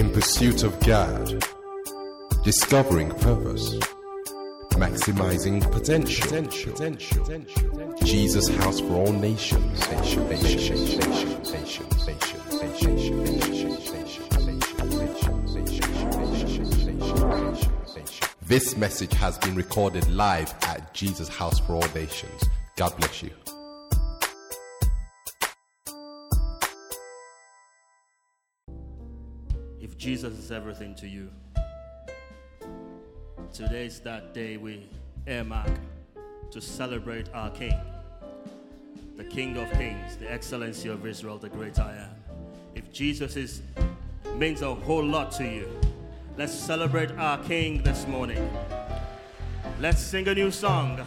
In pursuit of God, discovering purpose, maximizing potential. potential. potential. Jesus House for All Nations. Nation, nation, nation, nation, nation, nation, nation, nation, This message has been recorded live at Jesus House for All Nations. God bless you. Jesus is everything to you, today is that day we earmark to celebrate our King, the King of Kings, the excellency of Israel, the great I am. If Jesus is means a whole lot to you, let's celebrate our King this morning. Let's sing a new song.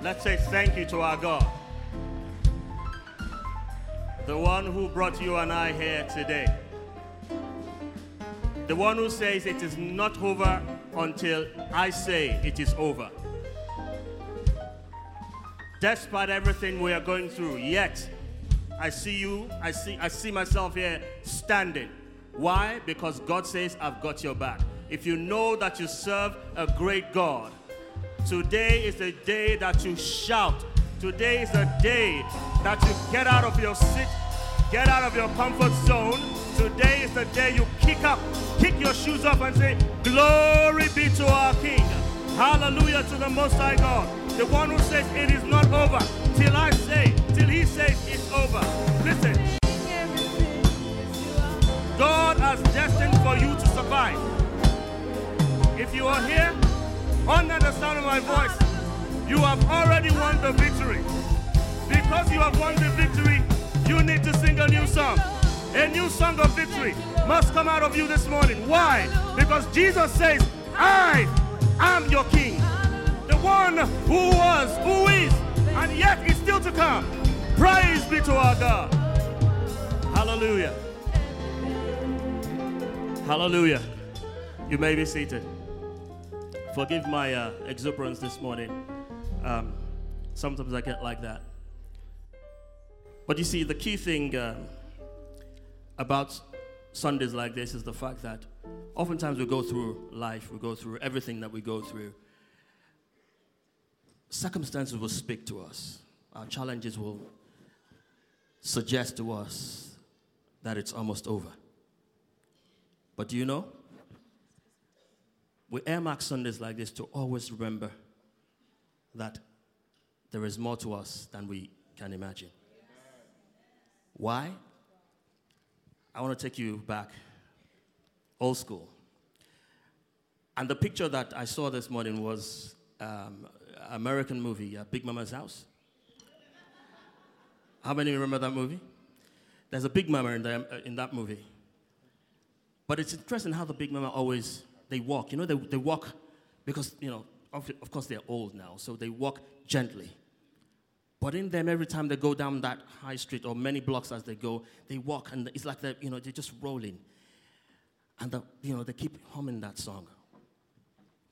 Let's say thank you to our God, the one who brought you and I here today. The one who says it is not over until I say it is over. Despite everything we are going through, yet I see you, I see, I see myself here standing. Why? Because God says, I've got your back. If you know that you serve a great God, today is the day that you shout. Today is the day that you get out of your seat, get out of your comfort zone. Today is the day you kick up, kick your shoes up and say, Glory be to our King. Hallelujah to the Most High God. The one who says it is not over till I say, till he won the victory, you need to sing a new song. A new song of victory must come out of you this morning. Why? Because Jesus says, I am your king. The one who was, who is, and yet is still to come. Praise be to our God. Hallelujah. Hallelujah. You may be seated. Forgive my uh, exuberance this morning. Um, sometimes I get like that. But you see, the key thing uh, about Sundays like this is the fact that oftentimes we go through life, we go through everything that we go through. Circumstances will speak to us, our challenges will suggest to us that it's almost over. But do you know? We earmark Sundays like this to always remember that there is more to us than we can imagine. Why? I want to take you back, old school. And the picture that I saw this morning was um, American movie, uh, Big Momma's House. How many remember that movie? There's a Big Mama in, the, uh, in that movie. But it's interesting how the Big Mama always, they walk. You know, they, they walk because, you know, of, of course they're old now, so they walk gently. But in them, every time they go down that high street or many blocks as they go, they walk and it's like they're, you know, they're just rolling. And, the, you know, they keep humming that song.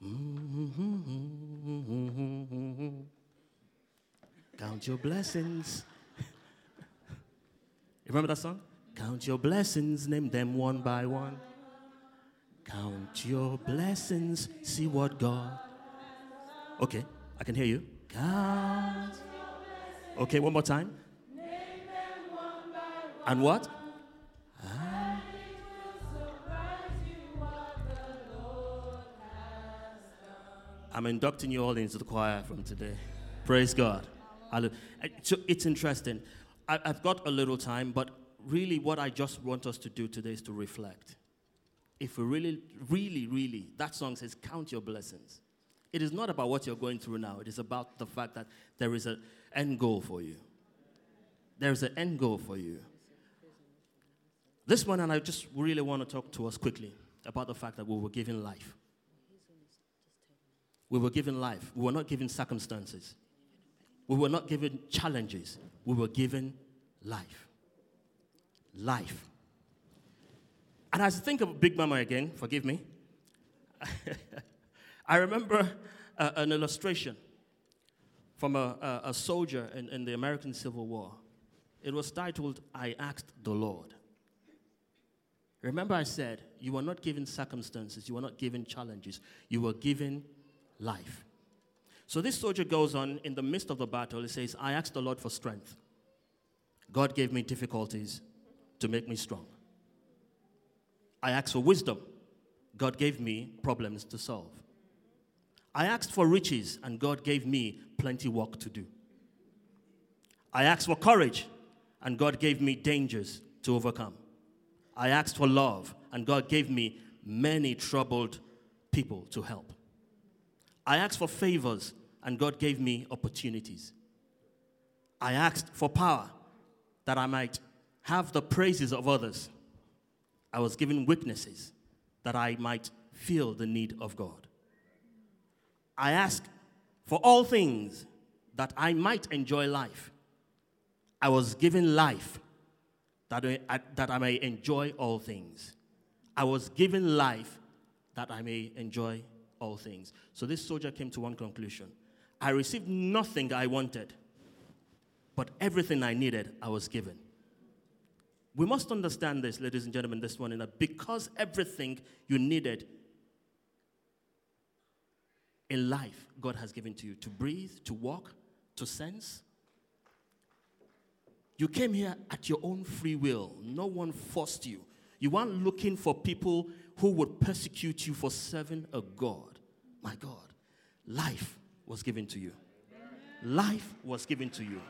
Mm-hmm. Count your blessings. you remember that song? Count your blessings, name them one by one. Count your blessings, see what God. Okay, I can hear you. Count. Okay, one more time. And what? I'm inducting you all into the choir from today. Praise God. Eh, so it's interesting. I've got a little time, but really what I just want us to do today is to reflect. If we really, really, really, that song says, count your blessings. It is not about what you're going through now. It is about the fact that there is an end goal for you. There is an end goal for you. This one, and I just really want to talk to us quickly about the fact that we were given life. We were given life. We were not given circumstances. We were not given challenges. We were given life. Life. And as I think of Big Mama again, forgive me, I remember uh, an illustration from a, a, a soldier in, in, the American Civil War. It was titled, I Asked the Lord. Remember, I said you were not given circumstances, you were not given challenges, you were given life. So this soldier goes on in the midst of the battle. He says, I asked the Lord for strength. God gave me difficulties to make me strong. I asked for wisdom. God gave me problems to solve. I asked for riches, and God gave me plenty work to do. I asked for courage, and God gave me dangers to overcome. I asked for love, and God gave me many troubled people to help. I asked for favors, and God gave me opportunities. I asked for power that I might have the praises of others. I was given weaknesses that I might feel the need of God. I asked for all things that I might enjoy life. I was given life that I, that I may enjoy all things. I was given life that I may enjoy all things. So this soldier came to one conclusion I received nothing I wanted, but everything I needed, I was given. We must understand this, ladies and gentlemen, this morning, that because everything you needed in life, God has given to you to breathe, to walk, to sense. You came here at your own free will. No one forced you. You weren't looking for people who would persecute you for serving a God. My God, life was given to you. Life was given to you.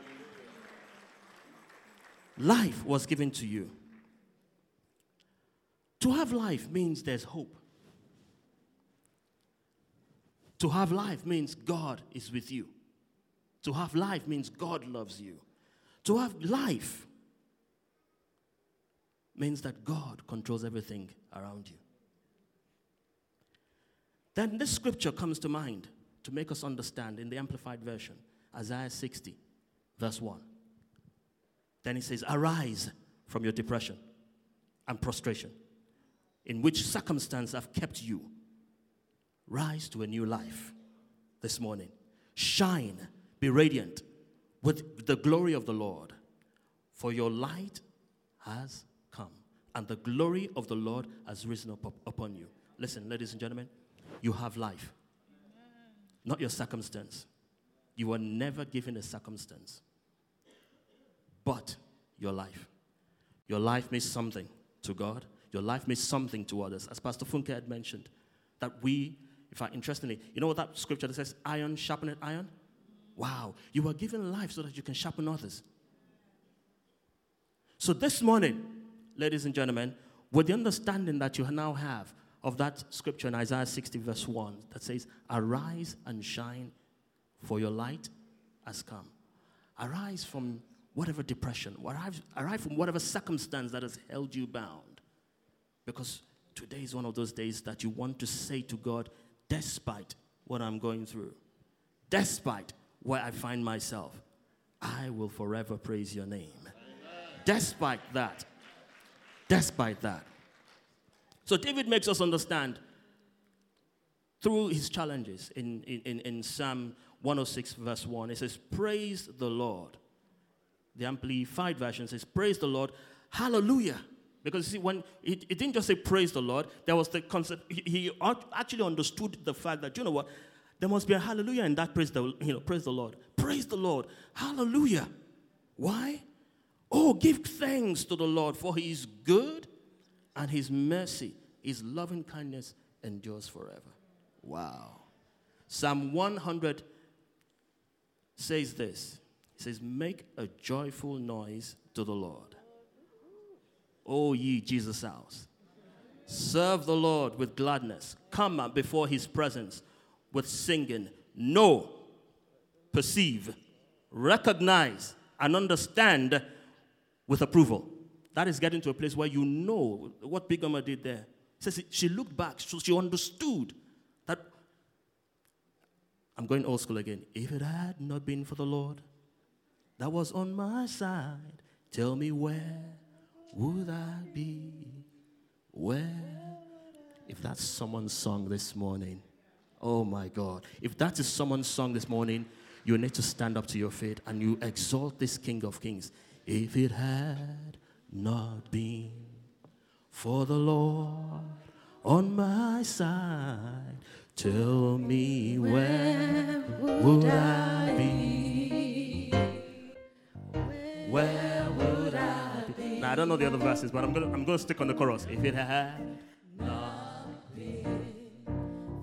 Life was given to you. To have life means there's hope. To have life means God is with you. To have life means God loves you. To have life means that God controls everything around you. Then this scripture comes to mind to make us understand in the Amplified Version, Isaiah 60, verse 1. Then he says, Arise from your depression and prostration, in which circumstance I've kept you. Rise to a new life this morning. Shine, be radiant with the glory of the Lord, for your light has come, and the glory of the Lord has risen up, up upon you. Listen, ladies and gentlemen, you have life, not your circumstance. You were never given a circumstance but your life. Your life means something to God. Your life means something to others. As Pastor Funke had mentioned, that we, in fact, interestingly, you know what that scripture that says, iron sharpened iron? Wow. You were given life so that you can sharpen others. So this morning, ladies and gentlemen, with the understanding that you now have of that scripture in Isaiah 60, verse 1, that says, Arise and shine, for your light has come. Arise from whatever depression, arise, arrive from whatever circumstance that has held you bound. Because today is one of those days that you want to say to God, despite what I'm going through, despite where I find myself, I will forever praise your name. Amen. Despite that, despite that. So David makes us understand through his challenges in, in, in Psalm 106, verse 1. It says, Praise the Lord the Amplified Version says, Praise the Lord, hallelujah. Because see, when it, it didn't just say praise the Lord, there was the concept, he, he actually understood the fact that, you know what, there must be a hallelujah in that praise the, you know, praise the Lord. Praise the Lord. Hallelujah. Why? Oh, give thanks to the Lord, for he is good and his mercy, his loving kindness endures forever. Wow. Psalm 100 says this he says, Make a joyful noise to the Lord. O ye Jesus house. Serve the Lord with gladness. Come before his presence with singing. Know, perceive, recognize, and understand with approval. That is getting to a place where you know what Big Mama did there. says she looked back, so she understood that I'm going old school again. If it had not been for the Lord, that was on my side. Tell me where would I be? Where? If that's someone's song this morning, oh my God. If that is someone's song this morning, you need to stand up to your feet and you exalt this King of Kings. If it had not been for the Lord on my side, tell me where would I be? Where I don't know the other verses, but I'm gonna I'm gonna stick on the chorus. If it had not been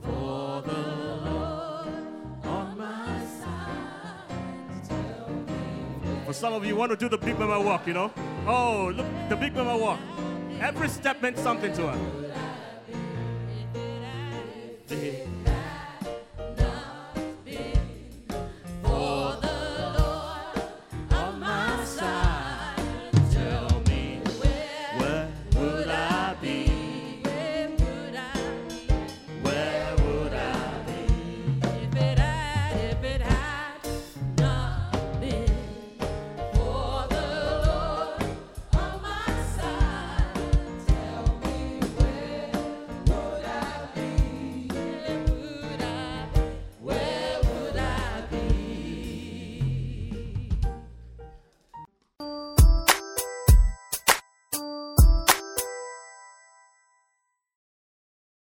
for the Lord on my side. For some of you, want to do the big mama walk, you know? Oh, look, the big mama walk. Every step meant something to her.